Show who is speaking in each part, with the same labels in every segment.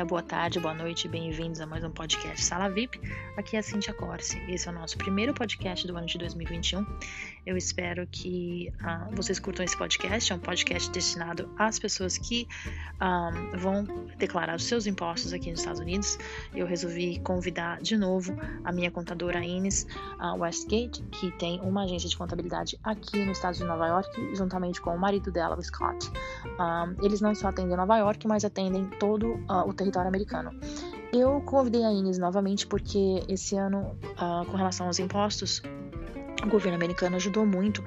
Speaker 1: dia, boa tarde, boa noite, bem-vindos a mais um podcast Sala VIP. Aqui é a Cintia Corse. Esse é o nosso primeiro podcast do ano de 2021. Eu espero que uh, vocês curtam esse podcast. É um podcast destinado às pessoas que um, ah, vão declarar os seus impostos aqui nos Estados Unidos. Eu resolvi convidar de novo a minha contadora Ines uh, Westgate, que tem uma agência de contabilidade aqui no estado de Nova York, juntamente com o marido dela, o Scott. Um, eles não só atendem Nova York, mas atendem todo uh, o território americano. Eu convidei a Ines novamente porque esse ano, uh, com relação aos impostos, o governo americano ajudou muito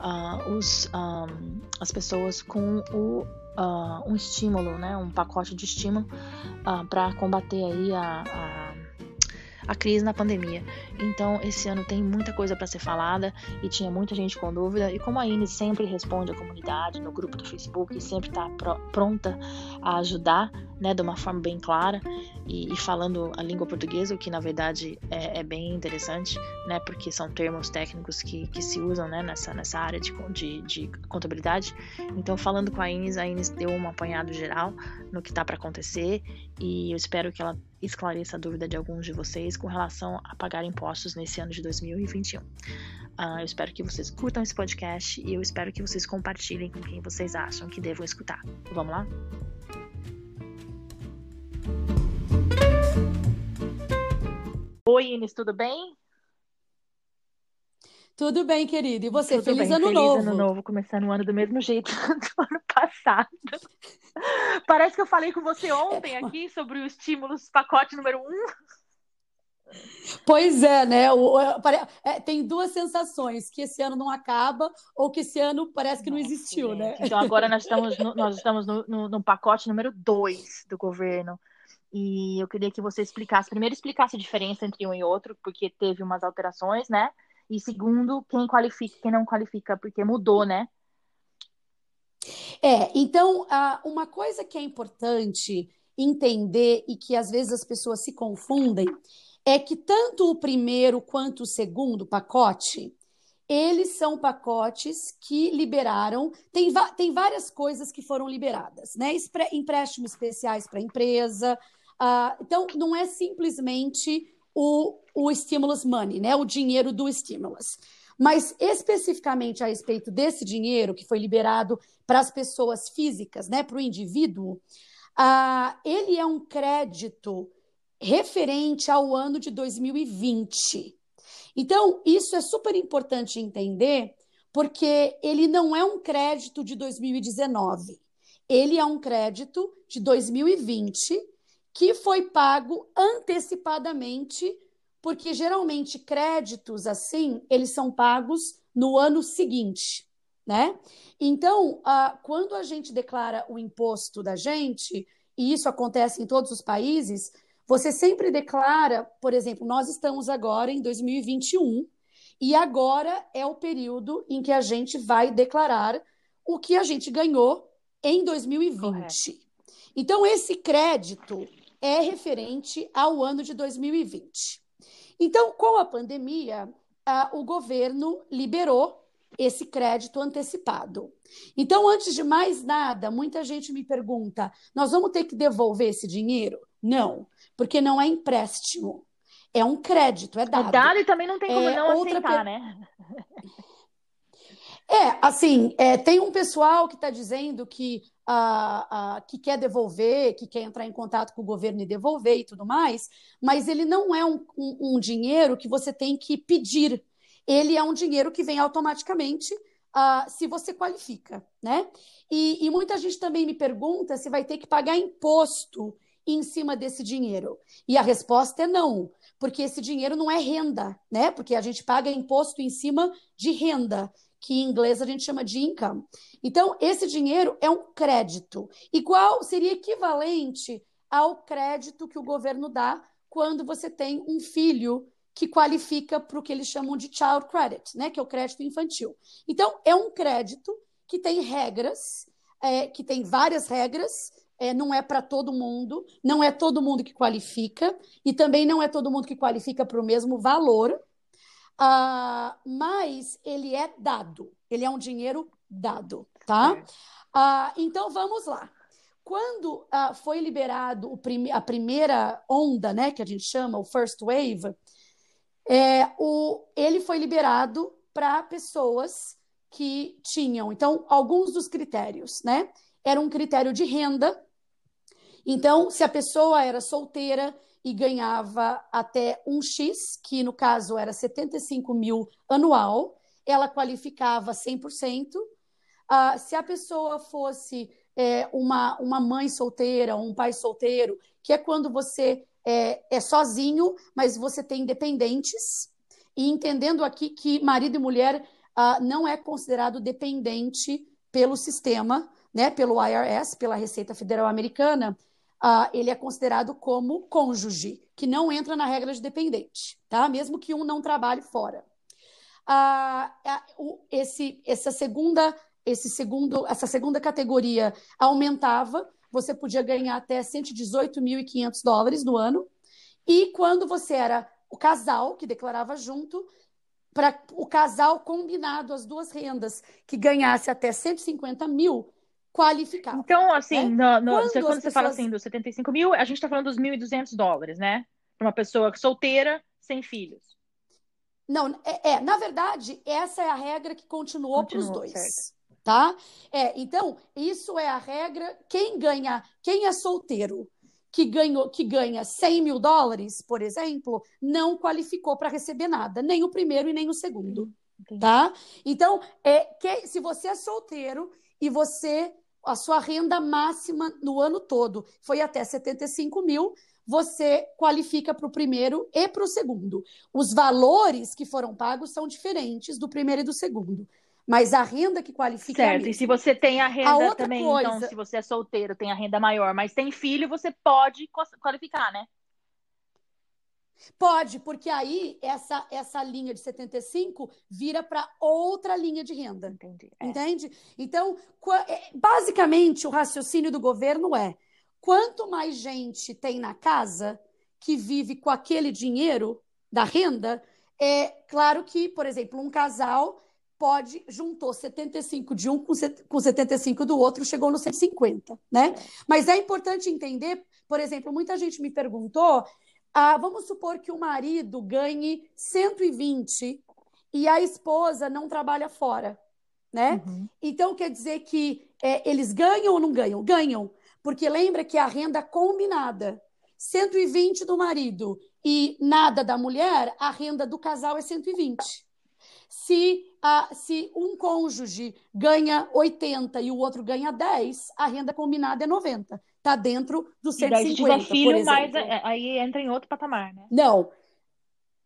Speaker 1: uh, os, um, as pessoas com o, uh, um estímulo, né, um pacote de estímulo para combater aí a, a a crise na pandemia. Então, esse ano tem muita coisa para ser falada e tinha muita gente com dúvida. E como a Ines sempre responde à comunidade no grupo do Facebook e sempre está pr pronta a ajudar, né, de uma forma bem clara e, e falando a língua portuguesa, o que na verdade é, é, bem interessante, né, porque são termos técnicos que, que se usam né, nessa, nessa área de, de, de contabilidade. Então, falando com a Ines, a Ines deu um apanhado geral no que está para acontecer e eu espero que ela esclareça a dúvida de alguns de vocês com relação a pagar impostos nesse ano de 2021. Uh, ah, eu espero que vocês curtam esse podcast e eu espero que vocês compartilhem com quem vocês acham que devam escutar. Vamos lá? Oi, Ines, tudo bem?
Speaker 2: Tudo bem, querido. E você?
Speaker 1: Tudo
Speaker 2: feliz
Speaker 1: bem,
Speaker 2: ano
Speaker 1: feliz
Speaker 2: novo.
Speaker 1: ano novo, começando o ano do mesmo jeito do ano passado. Parece que eu falei com você ontem aqui sobre o estímulos pacote número um.
Speaker 2: Pois é, né? É, tem duas sensações, que esse ano não acaba ou que esse ano parece que Nossa, não existiu,
Speaker 1: gente.
Speaker 2: né?
Speaker 1: Então agora nós estamos no, nós estamos no, no, no pacote número dois do governo. E eu queria que você explicasse, primeiro explicasse a diferença entre um e outro, porque teve umas alterações, né? E segundo, quem qualifica e quem não qualifica, porque mudou, né?
Speaker 2: É, então, uma coisa que é importante entender e que às vezes as pessoas se confundem é que tanto o primeiro quanto o segundo pacote, eles são pacotes que liberaram, tem, tem várias coisas que foram liberadas, né? Empréstimos especiais para empresa. Uh, então, não é simplesmente o, o stimulus money, né? O dinheiro do stimulus. Mas especificamente a respeito desse dinheiro que foi liberado para as pessoas físicas, né, para o indivíduo, ah, ele é um crédito referente ao ano de 2020. Então, isso é super importante entender, porque ele não é um crédito de 2019. Ele é um crédito de 2020 que foi pago antecipadamente, porque geralmente créditos assim, eles são pagos no ano seguinte, né? Então, quando a gente declara o imposto da gente, e isso acontece em todos os países, você sempre declara, por exemplo, nós estamos agora em 2021, e agora é o período em que a gente vai declarar o que a gente ganhou em 2020. Correto. Então, esse crédito, é referente ao ano de 2020. Então, com a pandemia, o governo liberou esse crédito antecipado. Então, antes de mais nada, muita gente me pergunta: nós vamos ter que devolver esse dinheiro? Não, porque não é empréstimo. É um crédito, é dado.
Speaker 1: É dado e também não tem como é não outra aceitar, né?
Speaker 2: É, assim, é, tem um pessoal que está dizendo que que quer devolver, que quer entrar em contato com o governo e devolver e tudo mais, mas ele não é um, um, um dinheiro que você tem que pedir. Ele é um dinheiro que vem automaticamente uh, se você qualifica, né? E, e muita gente também me pergunta se vai ter que pagar imposto em cima desse dinheiro. E a resposta é não, porque esse dinheiro não é renda, né? Porque a gente paga imposto em cima de renda que em inglês a gente chama de income. Então, esse dinheiro é um crédito, igual seria equivalente ao crédito que o governo dá quando você tem um filho que qualifica para o que eles chamam de child credit, né, que é o crédito infantil. Então, é um crédito que tem regras, é, que tem várias regras, é, não é para todo mundo, não é todo mundo que qualifica, e também não é todo mundo que qualifica para o mesmo valor, Uh, mas ele é dado, ele é um dinheiro dado, tá? Uh, então vamos lá. quando uh, foi liberado prim a primeira onda, né, que a gente chama o first wave, é, o, ele foi liberado para pessoas que tinham. Então, alguns dos critérios, né? Era um critério de renda. Então, se a pessoa era solteira e ganhava até um X, que no caso era 75 mil anual, ela qualificava 100%. Uh, se a pessoa fosse é, uma, uma mãe solteira, um pai solteiro, que é quando você é, é sozinho, mas você tem dependentes, e entendendo aqui que marido e mulher uh, não é considerado dependente pelo sistema, né, pelo IRS, pela Receita Federal Americana, uh, ele é considerado como cônjuge, que não entra na regra de dependente, tá? Mesmo que um não trabalhe fora. Uh, esse, essa segunda, esse segundo, essa segunda categoria aumentava, você podia ganhar até 118.500 dólares no ano. E quando você era o casal que declarava junto, para o casal combinado, as duas rendas, que ganhasse até 150 mil, qualificava.
Speaker 1: Então, assim, né? no, no, quando, você, quando você fala assim dos 75 mil, a gente está falando dos 1.200 dólares, né? Para uma pessoa solteira, sem filhos.
Speaker 2: Não, é, é, na verdade, essa é a regra que continuou para os dois. Certo. Tá? É, então, isso é a regra. Quem ganha, quem é solteiro que, ganhou, que ganha 100 mil dólares, por exemplo, não qualificou para receber nada, nem o primeiro e nem o segundo. Entendi. Tá? Então, é, que, se você é solteiro e você a sua renda máxima no ano todo foi até 75 mil, você qualifica para o primeiro e para o segundo. Os valores que foram pagos são diferentes do primeiro e do segundo. Mas a renda que qualifica.
Speaker 1: Certo, é e se você tem a renda a também, então, coisa... então, se você é solteiro, tem a renda maior, mas tem filho, você pode qualificar, né?
Speaker 2: Pode, porque aí essa, essa linha de 75 vira para outra linha de renda. Entendi. É. Entende? Então, é, basicamente, o raciocínio do governo é: quanto mais gente tem na casa que vive com aquele dinheiro da renda, é claro que, por exemplo, um casal pode, juntou 75 de um com 75 do outro, chegou no 150, né? Mas é importante entender, por exemplo, muita gente me perguntou, ah, vamos supor que o marido ganhe 120 e a esposa não trabalha fora, né? Uhum. Então quer dizer que é, eles ganham ou não ganham? Ganham, porque lembra que a renda combinada, 120 do marido e nada da mulher, a renda do casal é 120. Se, a, se um cônjuge ganha 80 e o outro ganha 10, a renda combinada é 90. Está dentro do 150, e se tiver filho, mais,
Speaker 1: é, aí entra em outro patamar, né?
Speaker 2: Não.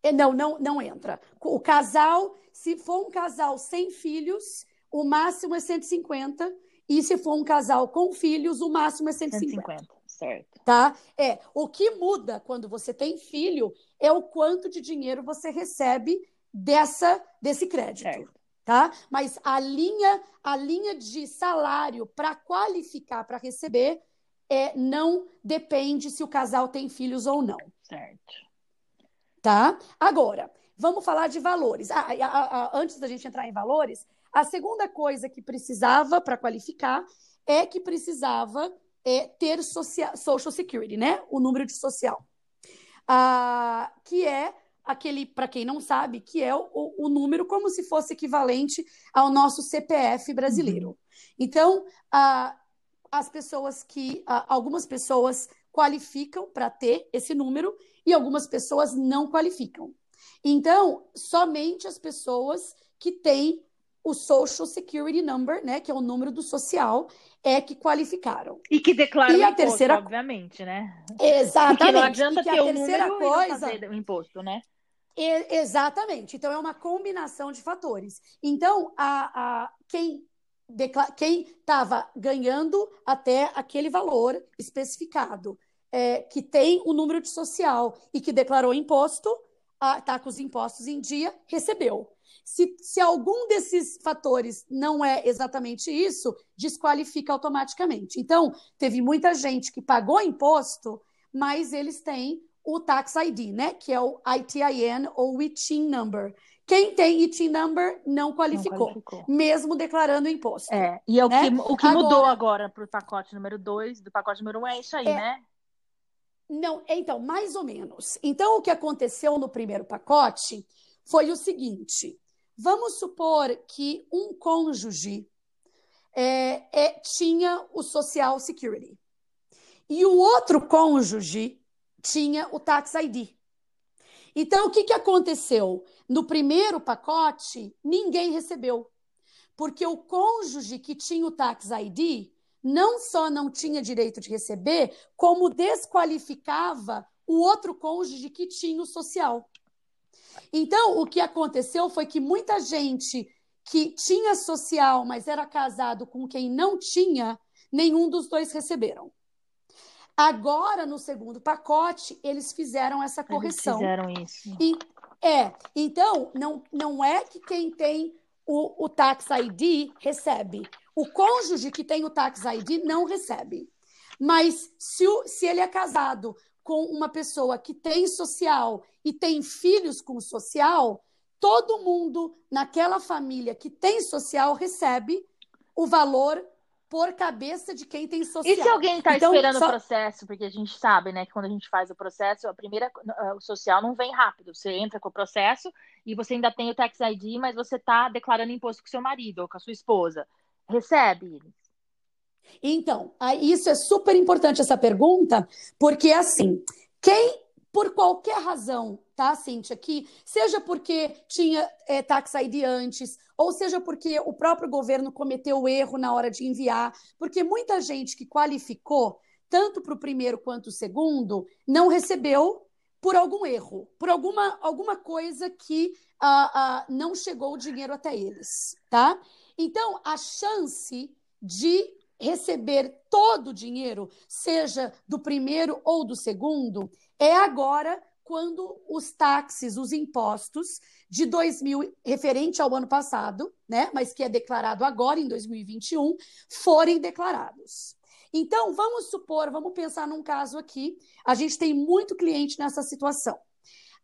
Speaker 2: É, não, não, não entra. O casal, se for um casal sem filhos, o máximo é 150. E se for um casal com filhos, o máximo é 150. 150,
Speaker 1: certo.
Speaker 2: Tá? É, o que muda quando você tem filho é o quanto de dinheiro você recebe dessa desse crédito. Certo. Tá? Mas a linha, a linha de salário para qualificar para receber é, não depende se o casal tem filhos ou não.
Speaker 1: Certo.
Speaker 2: Tá? Agora, vamos falar de valores. Ah, ah, ah, antes da gente entrar em valores, a segunda coisa que precisava para qualificar é que precisava é, ter social, social security, né? O número de social. Ah, que é aquele, para quem não sabe, que é o, o, número como se fosse equivalente ao nosso CPF brasileiro. Uhum. Então, a, as pessoas que, a, algumas pessoas qualificam para ter esse número e algumas pessoas não qualificam. Então, somente as pessoas que têm o Social Security Number, né, que é o número do social, é que qualificaram.
Speaker 1: E que declaram e a imposto, terceira... obviamente, né?
Speaker 2: Exatamente. Porque
Speaker 1: não adianta ter o número coisa... e não fazer o imposto, né?
Speaker 2: E, exatamente. Então, é uma combinação de fatores. Então, a, a, quem quem estava ganhando até aquele valor especificado, é, que tem o número de social e que declarou imposto, está com os impostos em dia, recebeu. Se, se algum desses fatores não é exatamente isso, desqualifica automaticamente. Então, teve muita gente que pagou imposto, mas eles têm o Tax ID, né? Que é o ITIN ou o ITIN Number, Quem tem IT number não qualificou, não qualificou. mesmo declarando imposto.
Speaker 1: É, e é o né? que, o que agora, mudou agora para o pacote número 2, do pacote número 1 um é isso aí, é, né?
Speaker 2: Não, então, mais ou menos. Então, o que aconteceu no primeiro pacote foi o seguinte: vamos supor que um cônjuge é, é, tinha o Social Security e o outro cônjuge tinha o Tax ID. Então, o que, que aconteceu? No primeiro pacote, ninguém recebeu. Porque o cônjuge que tinha o Tax ID não só não tinha direito de receber, como desqualificava o outro cônjuge que tinha o social. Então, o que aconteceu foi que muita gente que tinha social, mas era casado com quem não tinha, nenhum dos dois receberam. Agora, no segundo pacote, eles fizeram essa correção.
Speaker 1: Eles fizeram isso.
Speaker 2: E, é, então, não, não é que quem tem o, o Tax ID recebe. O cônjuge que tem o Tax ID não recebe. Mas se, o, se ele é casado com uma pessoa que tem social e tem filhos com social, todo mundo naquela família que tem social recebe o valor por cabeça de quem tem social.
Speaker 1: E se alguém está então, esperando só... o processo, porque a gente sabe, né, que quando a gente faz o processo, a primeira, o social não vem rápido. Você entra com o processo e você ainda tem o tax ID, mas você está declarando imposto com seu marido ou com a sua esposa. Recebe?
Speaker 2: Então, isso é super importante essa pergunta, porque assim, quem por qualquer razão, tá, Cintia, aqui, seja porque tinha é, tax ID antes, ou seja porque o próprio governo cometeu erro na hora de enviar, porque muita gente que qualificou, tanto para o primeiro quanto o segundo, não recebeu por algum erro, por alguma, alguma coisa que uh, uh, não chegou o dinheiro até eles, tá? Então, a chance de receber todo o dinheiro, seja do primeiro ou do segundo, é agora quando os táxis, os impostos de 2000, referente ao ano passado, né, mas que é declarado agora em 2021, forem declarados. Então, vamos supor, vamos pensar num caso aqui, a gente tem muito cliente nessa situação.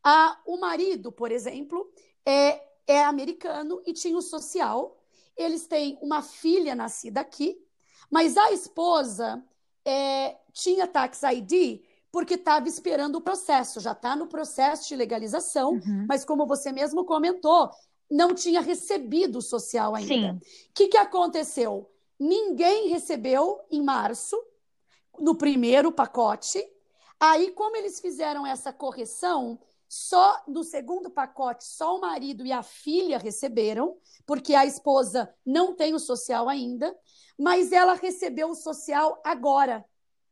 Speaker 2: Ah, o marido, por exemplo, é, é americano e tinha o social, eles têm uma filha nascida aqui, mas a esposa é, tinha tax ID porque estava esperando o processo, já está no processo de legalização, uhum. mas como você mesmo comentou, não tinha recebido o social ainda. O que, que aconteceu? Ninguém recebeu em março, no primeiro pacote. Aí, como eles fizeram essa correção, só no segundo pacote, só o marido e a filha receberam, porque a esposa não tem o social ainda, mas ela recebeu o social agora,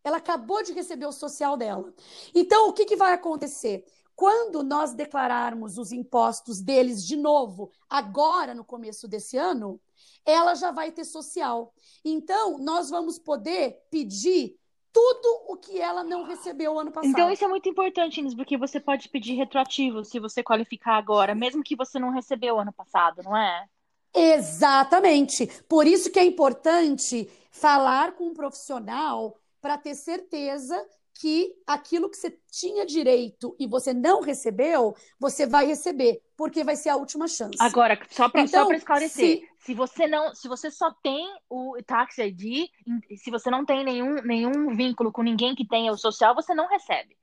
Speaker 2: ela acabou de receber o social dela. Então, o que, que vai acontecer? Quando nós declararmos os impostos deles de novo, agora no começo desse ano, ela já vai ter social. Então, nós vamos poder pedir tudo o que ela não recebeu ano passado.
Speaker 1: Então, isso é muito importante, Inês, porque você pode pedir retroativo se você qualificar agora, mesmo que você não recebeu ano passado, não é?
Speaker 2: Exatamente. Por isso que é importante falar com um profissional para ter certeza que aquilo que você tinha direito e você não recebeu, você vai receber, porque vai ser a última chance.
Speaker 1: Agora, só para então, esclarecer, se... se... você não, se você só tem o Tax ID, se você não tem nenhum, nenhum vínculo com ninguém que tenha o social, você não recebe.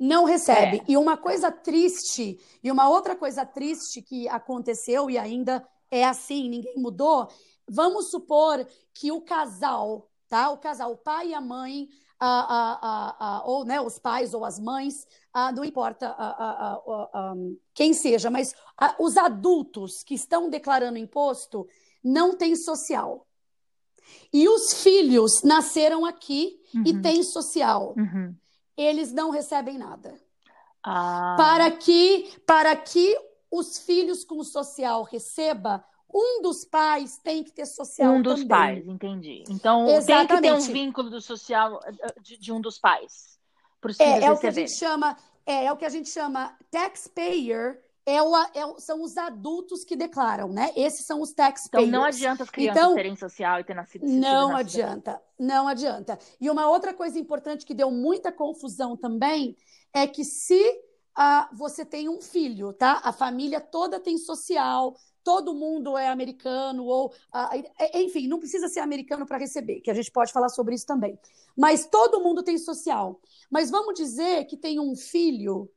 Speaker 2: Não recebe. É. E uma coisa triste, e uma outra coisa triste que aconteceu e ainda é assim, ninguém mudou, vamos supor que o casal tá? O casal, o pai e a mãe, a, a, a, ou né, os pais ou as mães, não importa quem seja, mas os adultos que estão declarando imposto não têm social. E os filhos nasceram aqui uhum. e têm social. Uhum. Eles não recebem nada. Ah. Para que para que os filhos com social receba, um dos pais tem que ter social
Speaker 1: Um dos
Speaker 2: também.
Speaker 1: pais, entendi. Então Exatamente. tem que ter um vínculo do social eh, de, de um dos pais.
Speaker 2: É, é o que a gente chama, é, é, o que a gente chama taxpayer. É o, é, são os adultos que declaram, né? Esses são os taxpayers.
Speaker 1: Então não adianta as crianças então, terem social e ter nascido.
Speaker 2: Não nascido. adianta, não adianta. E uma outra coisa importante que deu muita confusão também é que se ah, você tem um filho, tá? A família toda tem social, todo mundo é americano, ou ah, enfim, não precisa ser americano para receber, que a gente pode falar sobre isso também. Mas todo mundo tem social. Mas vamos dizer que tem um filho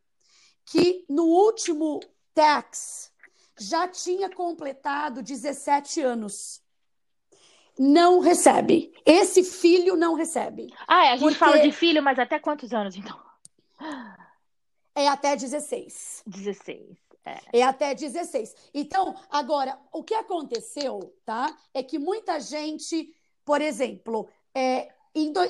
Speaker 2: que no último tax já tinha completado 17 anos. Não recebe. Esse filho não recebe.
Speaker 1: Ah, é, a gente porque... fala de filho, mas até quantos anos, então?
Speaker 2: É até 16.
Speaker 1: 16.
Speaker 2: É. até 16. Então, agora, o que aconteceu, tá? É que muita gente, por exemplo, é,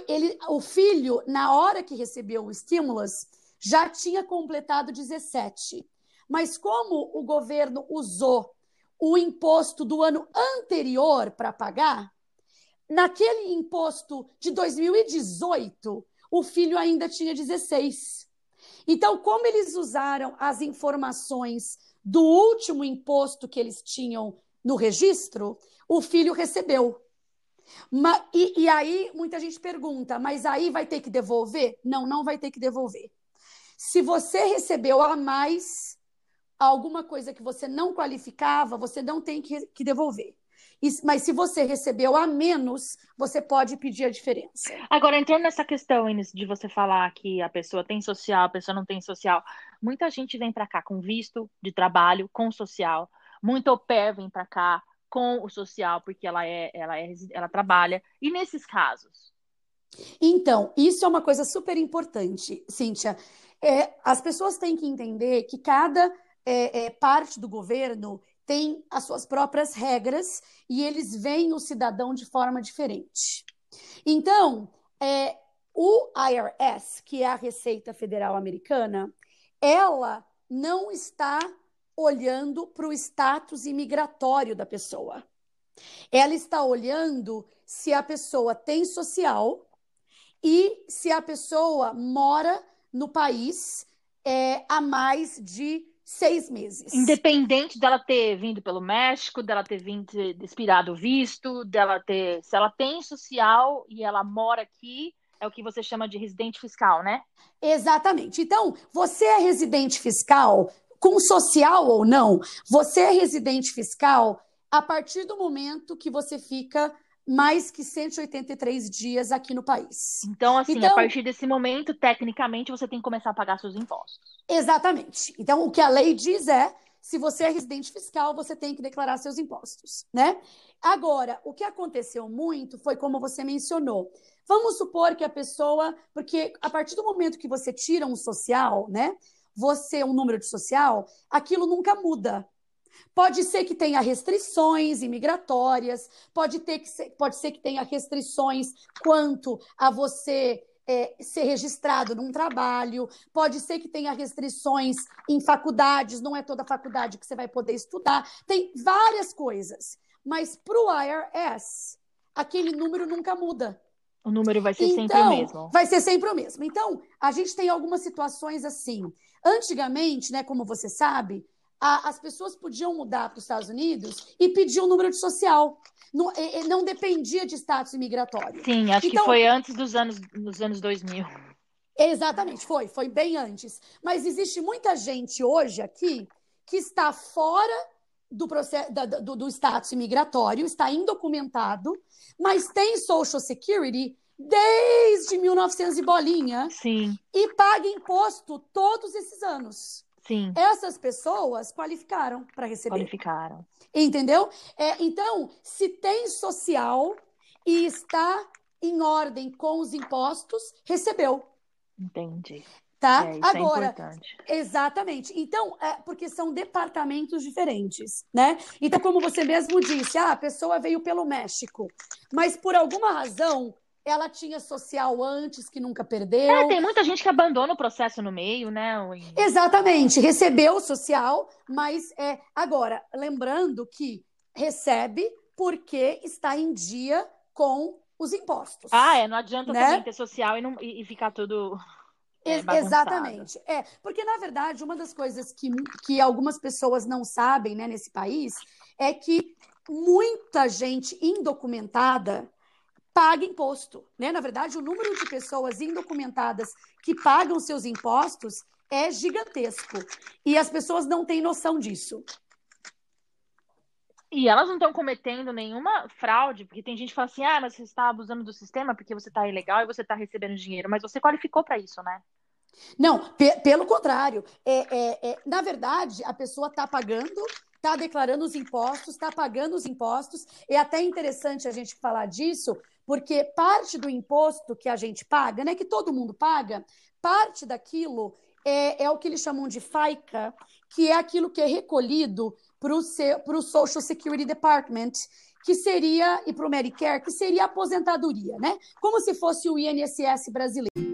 Speaker 2: ele, o filho, na hora que recebeu o estímulos, já tinha completado 17. Mas como o governo usou o imposto do ano anterior para pagar, naquele imposto de 2018, o filho ainda tinha 16. Então, como eles usaram as informações do último imposto que eles tinham no registro, o filho recebeu. e, e aí, muita gente pergunta, mas aí vai ter que devolver? Não, não vai ter que devolver. Se você recebeu a mais alguma coisa que você não qualificava, você não tem que, que devolver. Mas se você recebeu a menos, você pode pedir a diferença.
Speaker 1: Agora, entrando nessa questão, de você falar que a pessoa tem social, a pessoa não tem social, muita gente vem para cá com visto de trabalho, com social. Muito au pair vem para cá com o social, porque ela é, ela é, ela trabalha. E nesses casos?
Speaker 2: Então, isso é uma coisa super importante, Cíntia. É, as pessoas têm que entender que cada é, é, parte do governo tem as suas próprias regras e eles veem o cidadão de forma diferente. Então, é, o IRS, que é a Receita Federal Americana, ela não está olhando para o status imigratório da pessoa. Ela está olhando se a pessoa tem social e se a pessoa mora no país é, há mais de seis meses.
Speaker 1: Independente dela ter vindo pelo México, dela ter vindo expirado visto, dela ter. Se ela tem social e ela mora aqui, é o que você chama de residente fiscal, né?
Speaker 2: Exatamente. Então, você é residente fiscal, com social ou não, você é residente fiscal a partir do momento que você fica mais que 183 dias aqui no país.
Speaker 1: Então, assim, então, a partir desse momento, tecnicamente, você tem que começar a pagar seus impostos.
Speaker 2: Exatamente. Então, o que a lei diz é, se você é residente fiscal, você tem que declarar seus impostos, né? Agora, o que aconteceu muito foi como você mencionou. Vamos supor que a pessoa, porque a partir do momento que você tira um social, né? Você, um número de social, aquilo nunca muda. Pode ser que tenha restrições imigratórias, pode, ter que ser, pode ser que tenha restrições quanto a você é, ser registrado num trabalho, pode ser que tenha restrições em faculdades, não é toda faculdade que você vai poder estudar, tem várias coisas. Mas para o IRS, aquele número nunca muda.
Speaker 1: O número vai ser então, sempre o então, mesmo.
Speaker 2: Vai ser sempre o mesmo. Então, a gente tem algumas situações assim. Antigamente, né, como você sabe, a, as pessoas podiam mudar para os Estados Unidos e pedir um número de social. Não, não dependia de status imigratório.
Speaker 1: Sim, acho então, que foi antes dos anos, dos anos 2000.
Speaker 2: Exatamente, foi, foi bem antes. Mas existe muita gente hoje aqui que está fora do, processo, do, do status imigratório, está indocumentado, mas tem Social Security desde 1900 e bolinha.
Speaker 1: Sim.
Speaker 2: E paga imposto todos esses anos.
Speaker 1: Sim.
Speaker 2: Essas pessoas qualificaram para receber.
Speaker 1: Qualificaram.
Speaker 2: Entendeu? É, então, se tem social e está em ordem com os impostos, recebeu.
Speaker 1: Entendi.
Speaker 2: Tá?
Speaker 1: É,
Speaker 2: Agora,
Speaker 1: é
Speaker 2: exatamente. Então, é porque são departamentos diferentes, né? Então, como você mesmo disse, ah, a pessoa veio pelo México, mas por alguma razão ela tinha social antes que nunca perdeu.
Speaker 1: É, tem muita gente que abandona o processo no meio, né?
Speaker 2: Exatamente, recebeu o social, mas é agora lembrando que recebe porque está em dia com os impostos.
Speaker 1: Ah, é, não adianta né? também ter social e, não, e, e ficar tudo é,
Speaker 2: Exatamente. É, porque, na verdade, uma das coisas que, que algumas pessoas não sabem né, nesse país é que muita gente indocumentada paga imposto. Né? Na verdade, o número de pessoas indocumentadas que pagam seus impostos é gigantesco. E as pessoas não têm noção disso.
Speaker 1: E elas não estão cometendo nenhuma fraude, porque tem gente que fala assim: ah, mas você está abusando do sistema porque você está ilegal e você está recebendo dinheiro, mas você qualificou para isso, né?
Speaker 2: Não, pe pelo contrário. É, é, é, na verdade, a pessoa está pagando, está declarando os impostos, está pagando os impostos. É até interessante a gente falar disso, porque parte do imposto que a gente paga, né, que todo mundo paga, parte daquilo é, é o que eles chamam de FICA, que é aquilo que é recolhido para o Social Security Department, que seria, e para o Medicare, que seria a aposentadoria, né? Como se fosse o INSS brasileiro.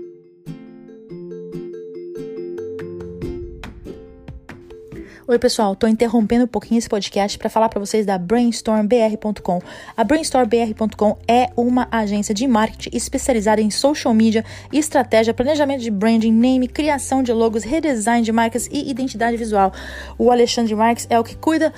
Speaker 1: Oi, pessoal, estou interrompendo um pouquinho esse podcast para falar para vocês da BrainstormBR.com. A BrainstormBR.com é uma agência de marketing especializada em social media, estratégia, planejamento de branding, name, criação de logos, redesign de marcas e identidade visual. O Alexandre Marques é o que cuida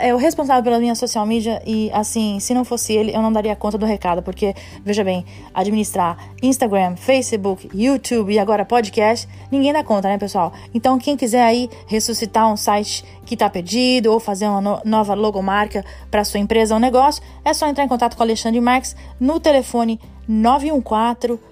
Speaker 1: é o responsável pela minha social media e, assim, se não fosse ele, eu não daria conta do recado, porque, veja bem, administrar Instagram, Facebook, YouTube e agora podcast, ninguém dá conta, né, pessoal? Então, quem quiser aí ressuscitar um site que está perdido ou fazer uma no nova logomarca para sua empresa ou negócio, é só entrar em contato com o Alexandre Marques no telefone 914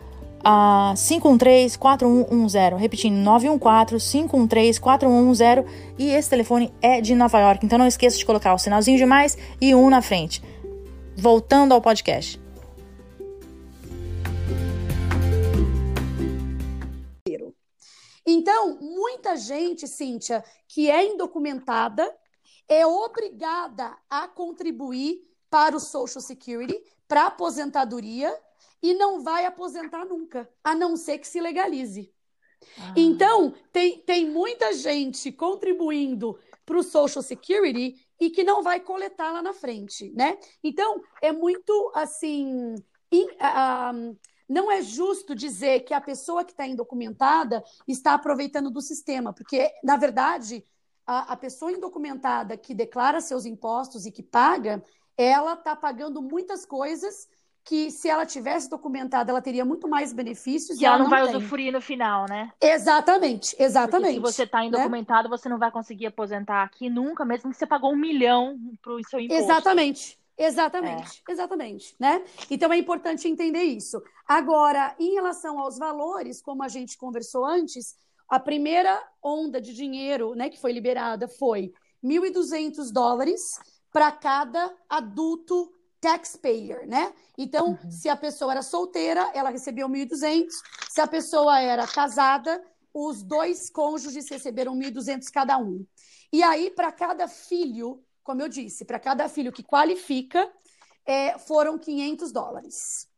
Speaker 1: a 513-4110. Repetindo, 914-513-4110. E esse telefone é de Nova York. Então não esqueça de colocar o sinalzinho de mais e um na frente. Voltando ao podcast.
Speaker 2: Então, muita gente, Cíntia, que é indocumentada, é obrigada a contribuir para o Social Security, para a aposentadoria e não vai aposentar nunca, a não ser que se legalize. Ah. Então, tem, tem muita gente contribuindo para o Social Security e que não vai coletar lá na frente, né? Então, é muito assim. In, não é justo dizer que a pessoa que está indocumentada está aproveitando do sistema, porque, na verdade, a, a pessoa indocumentada que declara seus impostos e que paga, ela está pagando muitas coisas que se ela tivesse documentada, ela teria muito mais benefícios.
Speaker 1: Que ela, ela, não, vai tem. usufruir no final, né?
Speaker 2: Exatamente, exatamente.
Speaker 1: Porque se você está né? indocumentado, né? você não vai conseguir aposentar aqui nunca, mesmo que você pagou um milhão para o seu imposto.
Speaker 2: Exatamente. Exatamente, é. exatamente, né? Então é importante entender isso. Agora, em relação aos valores, como a gente conversou antes, a primeira onda de dinheiro, né, que foi liberada foi 1.200 dólares para cada adulto taxpayer, né? Então, uhum. se a pessoa era solteira, ela recebeu 1.200. Se a pessoa era casada, os dois cônjuges receberam 1.200 cada um. E aí, para cada filho, como eu disse, para cada filho que qualifica, é, foram 500 dólares.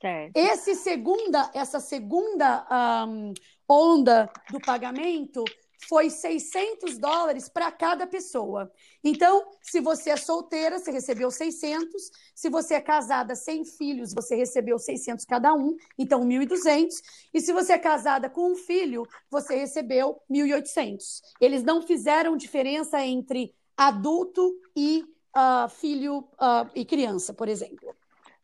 Speaker 2: Certo. Esse segunda, essa segunda um, onda do pagamento foi 600 dólares para cada pessoa. Então, se você é solteira, você recebeu 600. Se você é casada sem filhos, você recebeu 600 cada um, então 1.200. E se você é casada com um filho, você recebeu 1.800. Eles não fizeram diferença entre adulto e uh, filho uh, e criança, por exemplo.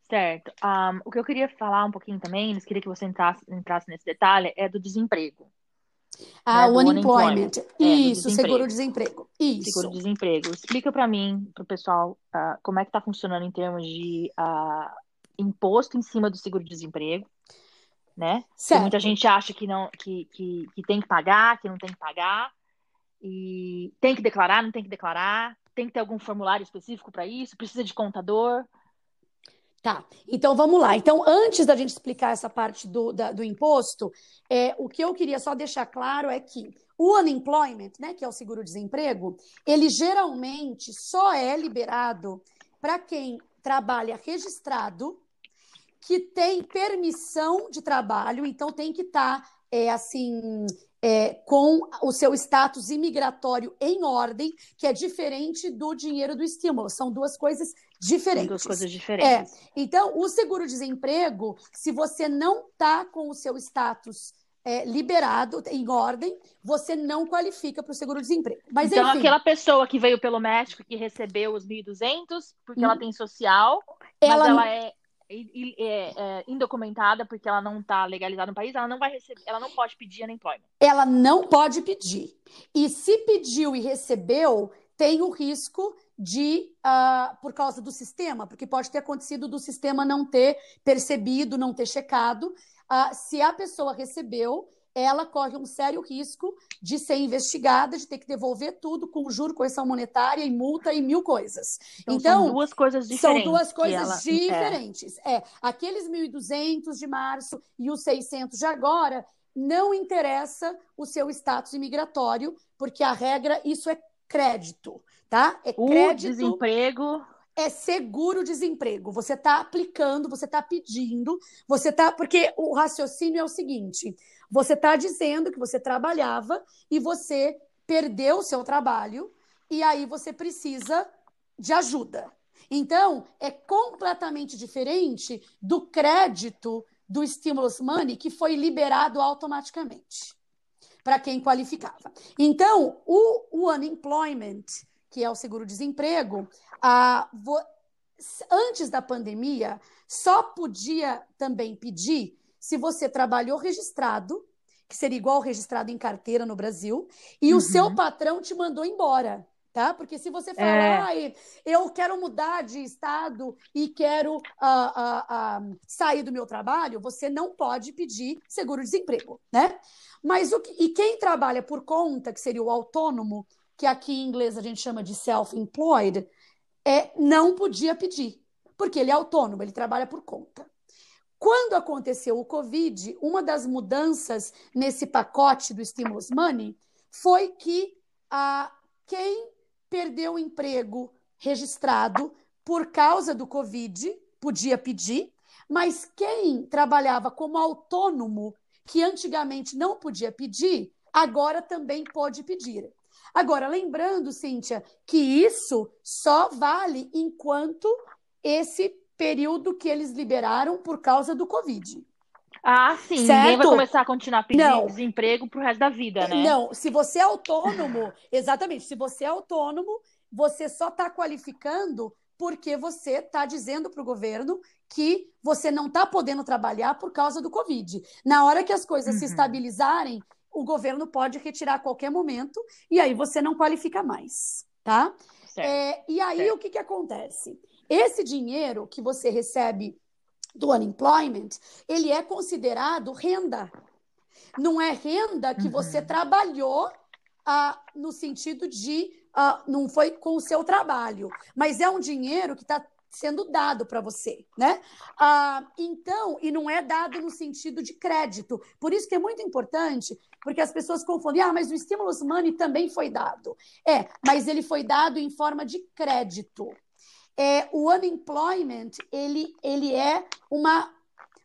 Speaker 1: Certo. Um, o que eu queria falar um pouquinho também, eles queria que você entrasse, entrasse nesse detalhe, é do desemprego.
Speaker 2: Ah, né, o unemployment. É, Isso, seguro-desemprego. Isso.
Speaker 1: Seguro-desemprego. Explica para mim, para o pessoal, uh, como é que está funcionando em termos de uh, imposto em cima do seguro-desemprego, né? Certo. muita gente acha que, não, que, que, que tem que pagar, que não tem que pagar, e tem que declarar, não tem que declarar, tem que ter algum formulário específico para isso, precisa de contador.
Speaker 2: Tá, então vamos lá. Então, antes da gente explicar essa parte do, da, do imposto, é, o que eu queria só deixar claro é que o unemployment, né, que é o seguro-desemprego, ele geralmente só é liberado para quem trabalha registrado, que tem permissão de trabalho, então tem que estar tá, é, assim é, com o seu status imigratório em ordem, que é diferente do dinheiro do estímulo. São duas coisas diferentes. São
Speaker 1: duas coisas diferentes.
Speaker 2: É. Então, o seguro-desemprego, se você não está com o seu status é, liberado, em ordem, você não qualifica para o seguro-desemprego.
Speaker 1: Mas, então, enfim, aquela pessoa que veio pelo México, que recebeu os 1.200, porque hum. ela tem social, ela, mas ela é é, é, indocumentada porque ela não está legalizada no país, ela não vai receber, ela não pode pedir unemployment.
Speaker 2: Ela não pode pedir. E se pediu e recebeu, tem o risco de uh, por causa do sistema, porque pode ter acontecido do sistema não ter percebido, não ter checado. Uh, se a pessoa recebeu, ela corre um sério risco de ser investigada, de ter que devolver tudo com juro, correção monetária e multa e mil coisas.
Speaker 1: Então, então são duas coisas diferentes.
Speaker 2: São duas coisas ela... diferentes. É. é, aqueles 1.200 de março e os 600 de agora não interessa o seu status imigratório, porque a regra isso é crédito, tá? É crédito.
Speaker 1: O desemprego
Speaker 2: é seguro-desemprego. Você está aplicando, você está pedindo, você está. Porque o raciocínio é o seguinte: você está dizendo que você trabalhava e você perdeu o seu trabalho, e aí você precisa de ajuda. Então, é completamente diferente do crédito do stimulus money que foi liberado automaticamente para quem qualificava. Então, o, o unemployment que é o seguro-desemprego, antes da pandemia, só podia também pedir se você trabalhou registrado, que seria igual registrado em carteira no Brasil, e uhum. o seu patrão te mandou embora. Tá? Porque se você falar, é. eu quero mudar de estado e quero uh, uh, uh, sair do meu trabalho, você não pode pedir seguro-desemprego, né? Mas o que, e quem trabalha por conta, que seria o autônomo, que aqui em inglês a gente chama de self-employed, é, não podia pedir, porque ele é autônomo, ele trabalha por conta. Quando aconteceu o Covid, uma das mudanças nesse pacote do stimulus money foi que a, quem perdeu o emprego registrado por causa do Covid podia pedir, mas quem trabalhava como autônomo, que antigamente não podia pedir, agora também pode pedir. Agora, lembrando, Cíntia, que isso só vale enquanto esse período que eles liberaram por causa do Covid.
Speaker 1: Ah, sim. Certo? Ninguém vai começar a continuar pedindo não. desemprego pro resto da vida, né?
Speaker 2: Não, se você é autônomo, exatamente, se você é autônomo, você só está qualificando porque você está dizendo para o governo que você não está podendo trabalhar por causa do Covid. Na hora que as coisas uhum. se estabilizarem o governo pode retirar a qualquer momento e aí você não qualifica mais, tá? É, e aí certo. o que, que acontece? Esse dinheiro que você recebe do unemployment, ele é considerado renda. Não é renda que uhum. você trabalhou ah, no sentido de ah, não foi com o seu trabalho, mas é um dinheiro que está sendo dado para você, né? Ah, então, e não é dado no sentido de crédito. Por isso que é muito importante, porque as pessoas confundem, ah, mas o stimulus money também foi dado. É, mas ele foi dado em forma de crédito. É, o unemployment, ele, ele é uma,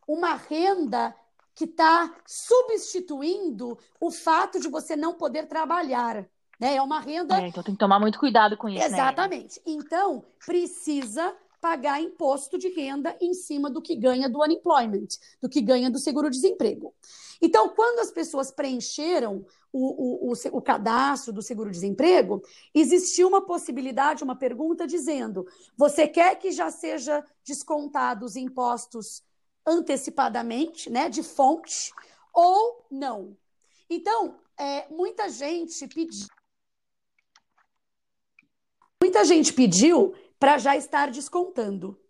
Speaker 2: uma renda que está substituindo o fato de você não poder trabalhar. Né? É uma renda.
Speaker 1: É, então tem que tomar muito cuidado com isso.
Speaker 2: Né? Exatamente. Né? Então, precisa pagar imposto de renda em cima do que ganha do unemployment, do que ganha do seguro-desemprego. Então, quando as pessoas preencheram o, o, o, o cadastro do seguro-desemprego, existiu uma possibilidade, uma pergunta dizendo: você quer que já seja descontados impostos antecipadamente, né, de fonte, ou não? Então, é, muita gente pediu. Muita gente pediu para já estar descontando.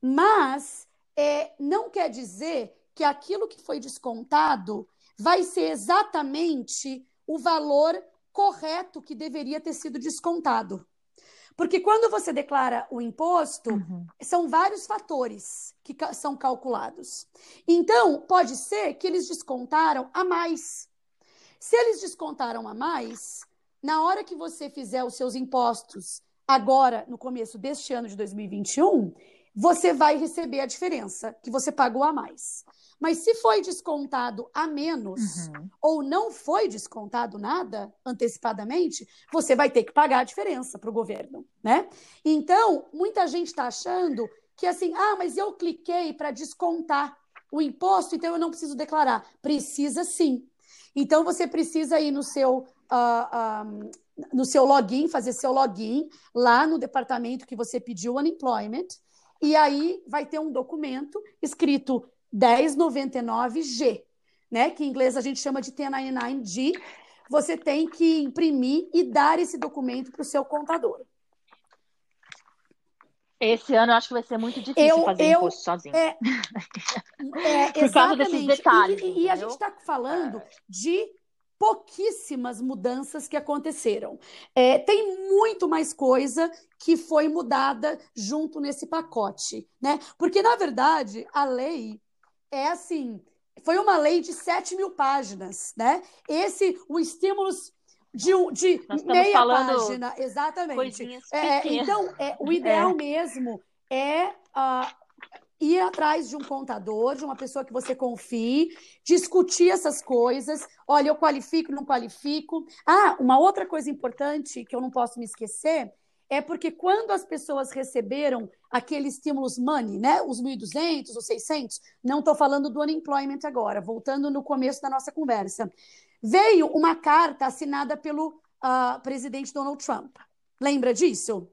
Speaker 2: Mas é, não quer dizer que aquilo que foi descontado vai ser exatamente o valor correto que deveria ter sido descontado. Porque quando você declara o imposto, uhum. são vários fatores que são calculados. Então, pode ser que eles descontaram a mais. Se eles descontaram a mais, na hora que você fizer os seus impostos agora, no começo deste ano de 2021, você vai receber a diferença que você pagou a mais. Mas se foi descontado a menos uhum. ou não foi descontado nada antecipadamente, você vai ter que pagar a diferença para o governo, né? Então, muita gente está achando que assim, ah, mas eu cliquei para descontar o imposto, então eu não preciso declarar. Precisa sim. Então você precisa ir no seu uh, no seu login, fazer seu login lá no departamento que você pediu o unemployment e aí vai ter um documento escrito 1099G, né? Que em inglês a gente chama de 1099G. Você tem que imprimir e dar esse documento para o seu contador.
Speaker 1: Esse ano eu acho que vai ser muito difícil eu, fazer eu, imposto sozinho. É,
Speaker 2: é, Por causa desses detalhes. E, e a gente está falando de pouquíssimas mudanças que aconteceram. É, tem muito mais coisa que foi mudada junto nesse pacote, né? Porque, na verdade, a lei é assim. Foi uma lei de 7 mil páginas, né? Esse, o estímulos de, de meia página, exatamente. É, então, é, o ideal é. mesmo é uh, ir atrás de um contador, de uma pessoa que você confie, discutir essas coisas. Olha, eu qualifico, não qualifico. Ah, uma outra coisa importante que eu não posso me esquecer é porque quando as pessoas receberam aquele estímulos money, né, os 1.200, os 600, não estou falando do unemployment agora, voltando no começo da nossa conversa, veio uma carta assinada pelo uh, presidente Donald Trump. Lembra disso?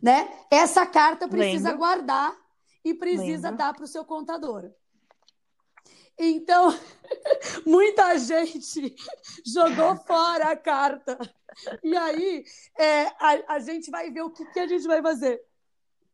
Speaker 2: Né? Essa carta precisa guardar e precisa Lembra. dar para o seu contador. Então, muita gente jogou fora a carta. E aí, é, a, a gente vai ver o que, que a gente vai fazer.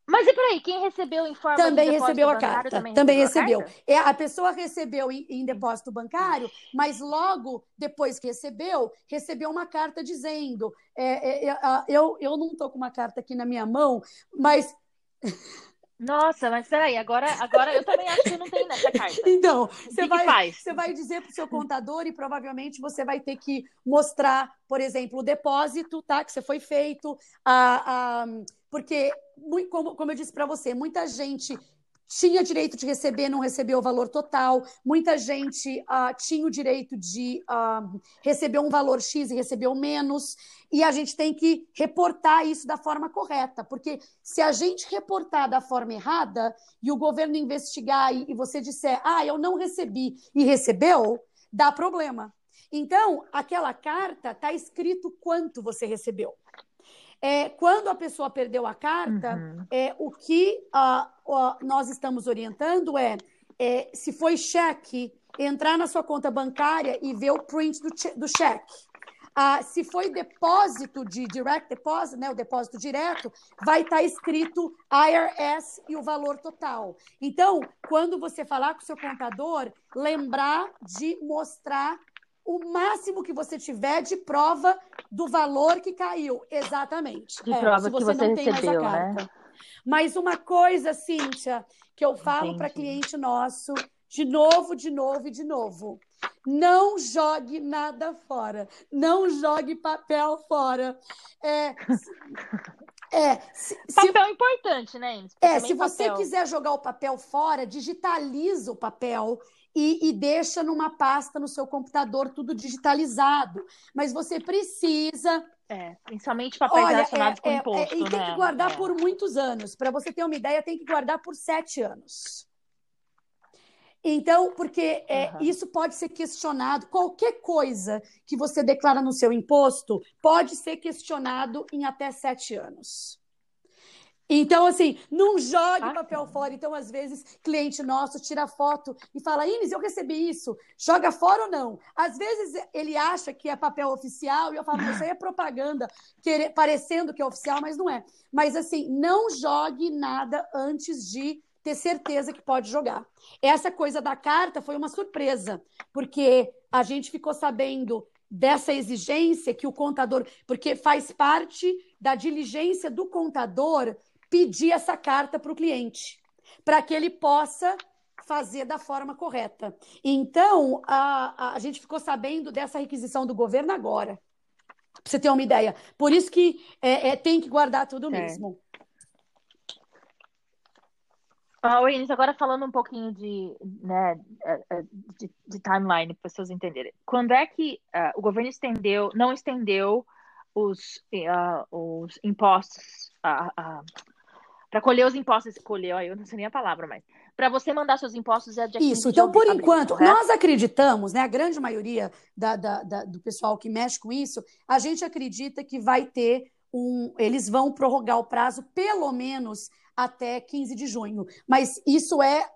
Speaker 1: Mas e peraí, quem recebeu em forma
Speaker 2: também de recebeu a carta. Também, também recebeu. A, é, a pessoa recebeu em, em, depósito bancário, mas logo depois que recebeu, recebeu uma carta dizendo: é, é, é eu, eu não estou com uma carta aqui na minha mão, mas
Speaker 1: nossa, mas peraí, agora, agora eu também acho que não tem nessa carta.
Speaker 2: Então, você vai, você vai dizer para o seu contador e provavelmente você vai ter que mostrar, por exemplo, o depósito, tá? Que você foi feito, a, a, porque, como, como eu disse para você, muita gente tinha direito de receber, não recebeu o valor total. Muita gente uh, tinha o direito de uh, receber um valor X e recebeu menos. E a gente tem que reportar isso da forma correta, porque se a gente reportar da forma errada e o governo investigar e, e você disser, ah, eu não recebi e recebeu, dá problema. Então, aquela carta está escrito quanto você recebeu. É, quando a pessoa perdeu a carta, uhum. é, o que uh, uh, nós estamos orientando é, é, se foi cheque, entrar na sua conta bancária e ver o print do, do cheque. Uh, se foi depósito de direct deposit, né, o depósito direto, vai estar tá escrito IRS e o valor total. Então, quando você falar com o seu contador, lembrar de mostrar o máximo que você tiver de prova do valor que caiu. Exatamente.
Speaker 1: De é, prova você que você não recebeu, tem mais a carta. Né?
Speaker 2: Mas uma coisa, Cíntia, que eu falo para cliente nosso, de novo, de novo e de novo. Não jogue nada fora. Não jogue papel fora. É,
Speaker 1: é, se, papel se, importante, né,
Speaker 2: É, se você papel. quiser jogar o papel fora, digitaliza o papel e, e, deixa numa pasta no seu computador tudo digitalizado. Mas você precisa.
Speaker 1: É, principalmente papéis Olha, relacionados é, com é, imposto.
Speaker 2: É, e tem
Speaker 1: né?
Speaker 2: que guardar é. por muitos anos. Para você ter uma ideia, tem que guardar por sete anos. Então, porque é, uhum. isso pode ser questionado, qualquer coisa que você declara no seu imposto pode ser questionado em até sete anos. Então, assim, não jogue ah, papel fora. Então, às vezes, cliente nosso tira foto e fala: Inês, eu recebi isso. Joga fora ou não? Às vezes, ele acha que é papel oficial e eu falo: Isso aí é propaganda, querer, parecendo que é oficial, mas não é. Mas, assim, não jogue nada antes de ter certeza que pode jogar. Essa coisa da carta foi uma surpresa, porque a gente ficou sabendo dessa exigência que o contador, porque faz parte da diligência do contador pedir essa carta para o cliente, para que ele possa fazer da forma correta. Então, a, a, gente ficou sabendo dessa requisição do governo agora, para você ter uma ideia. Por isso que é, é, tem que guardar tudo é. mesmo.
Speaker 1: Ah, Inês, agora falando um pouquinho de, né, é, é, de, de timeline, para as pessoas entenderem. Quando é que uh, o governo estendeu, não estendeu os, uh, os impostos, uh, para colher os impostos, colher, eu não sei nem a palavra, mas para você mandar seus impostos é dia
Speaker 2: Isso, então, por enquanto, nós acreditamos, né, a grande maioria da, da, da, do pessoal que mexe com isso, a gente acredita que vai ter um, eles vão prorrogar o prazo pelo menos até 15 de junho. Mas isso é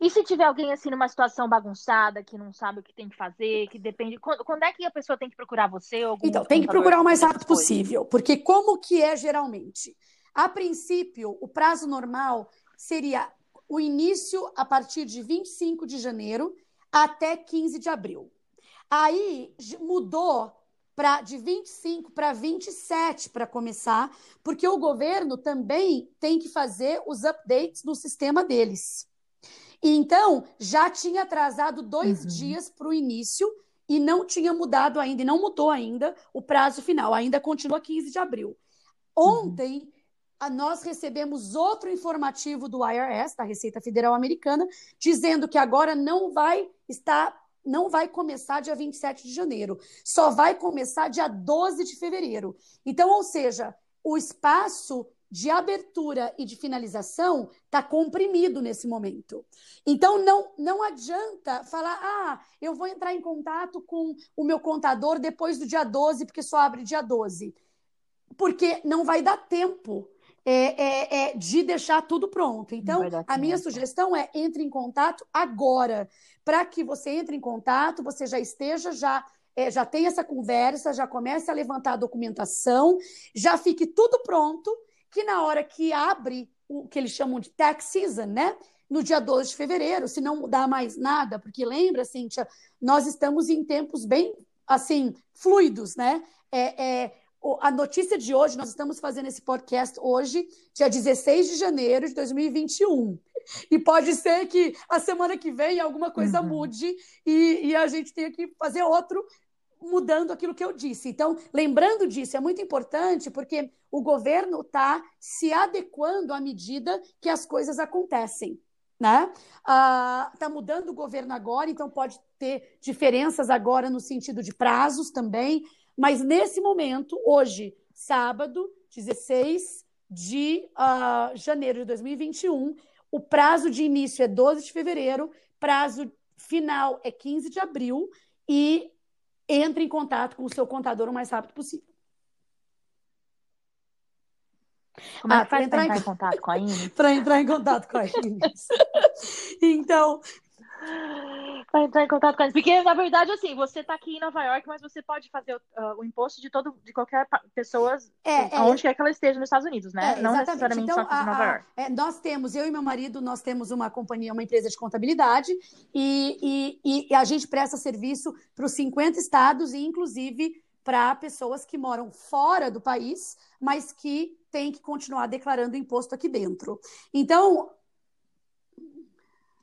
Speaker 1: e se tiver alguém assim numa situação bagunçada, que não sabe o que tem que fazer, que depende. Quando, é que a pessoa tem que procurar você?
Speaker 2: Então, tem que procurar o mais rápido possível, porque como que é geralmente? A princípio, o prazo normal seria o início a partir de 25 de janeiro até 15 de abril. Aí mudou para de 25 para 27 para começar, porque o governo também tem que fazer os updates no sistema deles. Então, já tinha atrasado dois uhum. dias para o início e não tinha mudado ainda, e não mudou ainda o prazo final, ainda continua 15 de abril. Ontem, uhum. Nós recebemos outro informativo do IRS, da Receita Federal Americana, dizendo que agora não vai estar não vai começar dia 27 de janeiro, só vai começar dia 12 de fevereiro. Então, ou seja, o espaço de abertura e de finalização está comprimido nesse momento. Então, não, não adianta falar, ah, eu vou entrar em contato com o meu contador depois do dia 12, porque só abre dia 12. Porque não vai dar tempo é, é, é, de deixar tudo pronto. Então, a minha sugestão é entre em contato agora, para que você entre em contato, você já esteja já é, já tenha essa conversa, já comece a levantar a documentação, já fique tudo pronto que na hora que abre o que eles chamam de tax season, né? No dia 12 de fevereiro, se não mudar mais nada, porque lembra, Cíntia, nós estamos em tempos bem, assim, fluidos, né? É, é, a notícia de hoje, nós estamos fazendo esse podcast hoje, dia 16 de janeiro de 2021. E pode ser que a semana que vem alguma coisa uhum. mude e, e, a gente tenha que fazer outro mudando aquilo que eu disse. Então, lembrando disso, é muito importante porque o governo está se adequando à medida que as coisas acontecem. Né? Ah, tá mudando o governo agora, então pode ter diferenças agora no sentido de prazos também, mas nesse momento, hoje, sábado, 16 de uh, janeiro de 2021, o prazo de início é 12 de fevereiro, prazo final é 15 de abril, e entre em contato com o seu contador o mais rápido possível.
Speaker 1: Como é ah, para entrar, entrar, em contato com a Inês?
Speaker 2: para entrar em contato com a Inês. então,
Speaker 1: para entrar em contato com eles. Porque, na verdade, assim, você está aqui em Nova York, mas você pode fazer uh, o imposto de todo, de qualquer pessoa, é, onde é, quer que ela esteja nos Estados Unidos, né?
Speaker 2: É, Não necessariamente então, só aqui a, em Nova York. A, é, nós temos, eu e meu marido, nós temos uma companhia, uma empresa de contabilidade, e, e, e a gente presta serviço para os 50 estados, e inclusive para pessoas que moram fora do país, mas que têm que continuar declarando imposto aqui dentro. Então,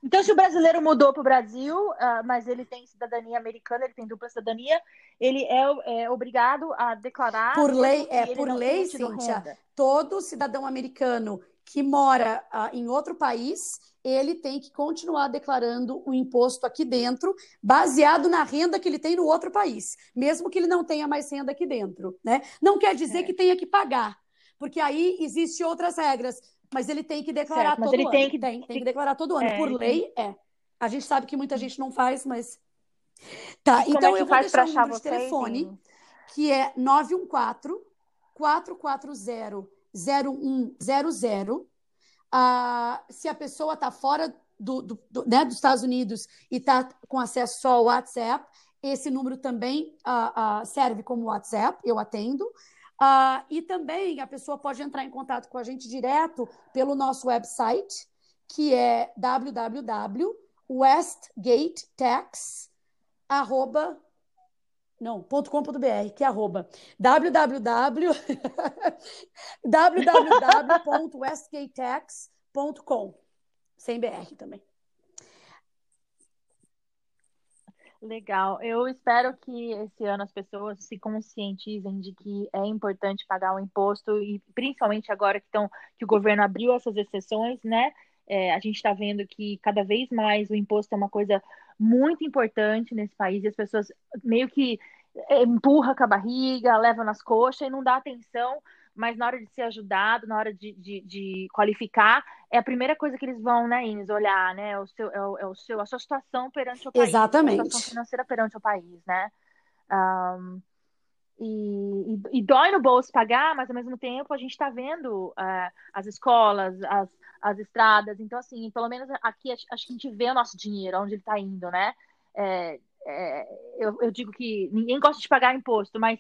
Speaker 1: então, se o brasileiro mudou para o Brasil, uh, mas ele tem cidadania americana, ele tem dupla cidadania, ele é, é obrigado a declarar.
Speaker 2: Por lei, é por lei, Cíntia. Todo cidadão americano que mora uh, em outro país, ele tem que continuar declarando o imposto aqui dentro, baseado na renda que ele tem no outro país, mesmo que ele não tenha mais renda aqui dentro, né? Não quer dizer é. que tenha que pagar, porque aí existem outras regras mas ele tem que declarar certo, todo ele ano. Tem que... Tem, tem que declarar todo ano. É, Por lei, é. A gente sabe que muita gente não faz, mas. Tá, e então é eu vou deixar um número de telefone, que é 914 440 0100. Ah, se a pessoa está fora do, do, do, né, dos Estados Unidos e está com acesso só ao WhatsApp, esse número também ah, ah, serve como WhatsApp, eu atendo. Uh, e também a pessoa pode entrar em contato com a gente direto pelo nosso website, que é www.westgatetax, arroba, não, .com.br, que é arroba www, www.westgatetax.com, sem BR também.
Speaker 1: Legal. Eu espero que esse ano as pessoas se conscientizem de que é importante pagar o imposto e principalmente agora que, estão, que o governo abriu essas exceções, né? É, a gente está vendo que cada vez mais o imposto é uma coisa muito importante nesse país e as pessoas meio que é, empurra com a barriga, leva nas coxas e não dá atenção mas na hora de ser ajudado, na hora de, de, de, qualificar, é a primeira coisa que eles vão, né, Ines, olhar, né, o seu, é, o, é o seu, a sua situação perante o país.
Speaker 2: Exatamente. A
Speaker 1: situação financeira perante o país, né. Um, e, e, e, dói no bolso pagar, mas ao mesmo tempo a gente está vendo uh, as escolas, as, as estradas. Então, assim, pelo menos aqui acho que a gente vê o nosso dinheiro, onde ele está indo, né? É, é, eu, eu, digo que ninguém gosta de pagar imposto, mas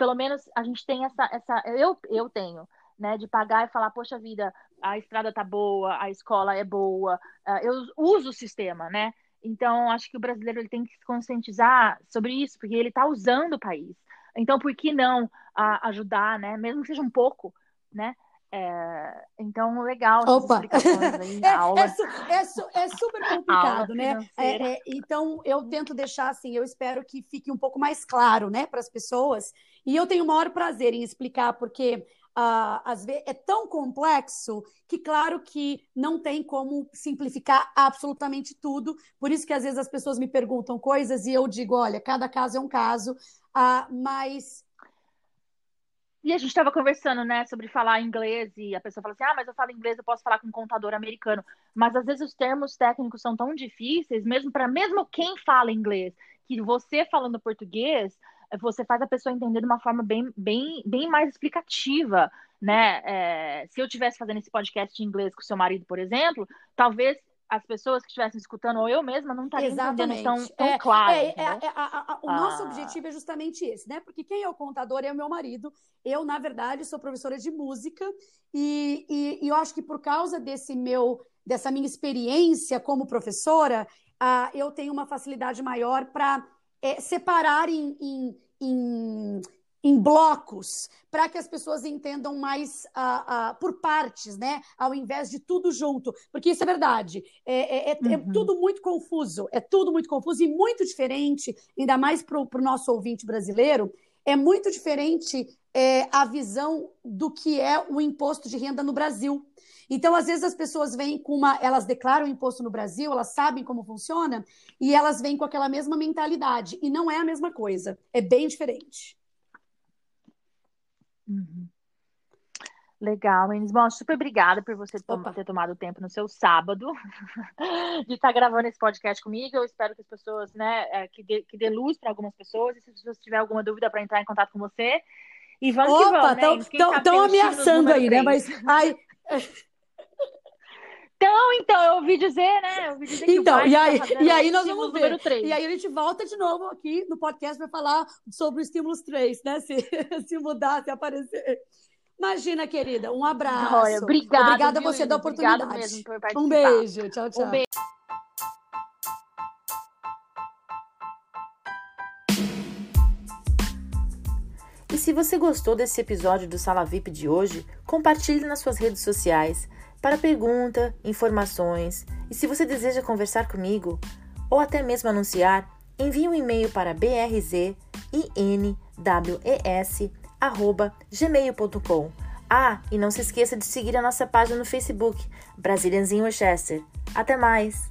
Speaker 1: pelo menos a gente tem essa. essa eu, eu tenho, né? De pagar e falar, poxa vida, a estrada tá boa, a escola é boa, uh, eu uso o sistema, né? Então, acho que o brasileiro ele tem que se conscientizar sobre isso, porque ele está usando o país. Então, por que não a, ajudar, né? Mesmo que seja um pouco, né? É, então, legal.
Speaker 2: Opa! Aí, é, aula. É, é, é, super complicado, né? É, é, então, eu tento deixar assim, eu espero que fique um pouco mais claro, né, para as pessoas. E eu tenho o maior prazer em explicar, porque uh, às vezes é tão complexo que, claro, que não tem como simplificar absolutamente tudo. Por isso que às vezes as pessoas me perguntam coisas e eu digo, olha, cada caso é um caso. Uh, mas
Speaker 1: e a gente estava conversando, né, sobre falar inglês e a pessoa fala assim: ah, mas eu falo inglês, eu posso falar com um contador americano. Mas às vezes os termos técnicos são tão difíceis, mesmo para mesmo quem fala inglês, que você falando português, você faz a pessoa entender de uma forma bem, bem, bem mais explicativa, né? É, se eu estivesse fazendo esse podcast em inglês com seu marido, por exemplo, talvez as pessoas que estivessem escutando, ou eu mesma, não estaria entendendo tão, tão é, claro. É, é,
Speaker 2: é a, a, o ah. nosso objetivo é justamente esse, né? Porque quem é o contador é o meu marido. Eu, na verdade, sou professora de música e, e, e eu acho que por causa desse meu, dessa minha experiência como professora, uh, eu tenho uma facilidade maior para é, separar em, em, em em blocos, para que as pessoas entendam mais uh, uh, por partes, né? Ao invés de tudo junto. Porque isso é verdade. É, é, é, é uhum. é, tudo muito confuso, é tudo muito confuso e muito diferente, ainda mais para o nosso ouvinte brasileiro, é muito diferente é, a visão do que é o imposto de renda no Brasil. Então, às vezes, as pessoas vêm com uma. Elas declaram imposto no Brasil, elas sabem como funciona, e elas vêm com aquela mesma mentalidade. E não é a mesma coisa. É bem diferente.
Speaker 1: Uhum. Legal, Enes. Bom, super obrigada por você Opa. ter tomado tempo no seu sábado de estar gravando esse podcast comigo. Eu espero que as pessoas, né, é, que dê, que dê luz para algumas pessoas. E se as pessoas tiverem alguma dúvida para entrar em contato com você. E vamos Opa, que vamos,
Speaker 2: né? Estão ameaçando aí, 3. né? Mas. Ai...
Speaker 1: Então, então, eu ouvi dizer, né? Eu ouvi dizer
Speaker 2: então, e aí, tá e aí nós vamos ver. E aí a gente volta de novo aqui no podcast para falar sobre o estímulos 3, né? Se, se mudar, se aparecer. Imagina, querida, um abraço. Olha,
Speaker 1: obrigada.
Speaker 2: Obrigada a você da oportunidade.
Speaker 1: Mesmo por participar.
Speaker 2: Um beijo. Tchau, tchau. Um beijo.
Speaker 3: E se você gostou desse episódio do Sala VIP de hoje, compartilhe nas suas redes sociais para pergunta, informações e se você deseja conversar comigo ou até mesmo anunciar, envie um e-mail para brzinwes@gmail.com. Ah, e não se esqueça de seguir a nossa página no Facebook, Brazilians in Westchester. Até mais!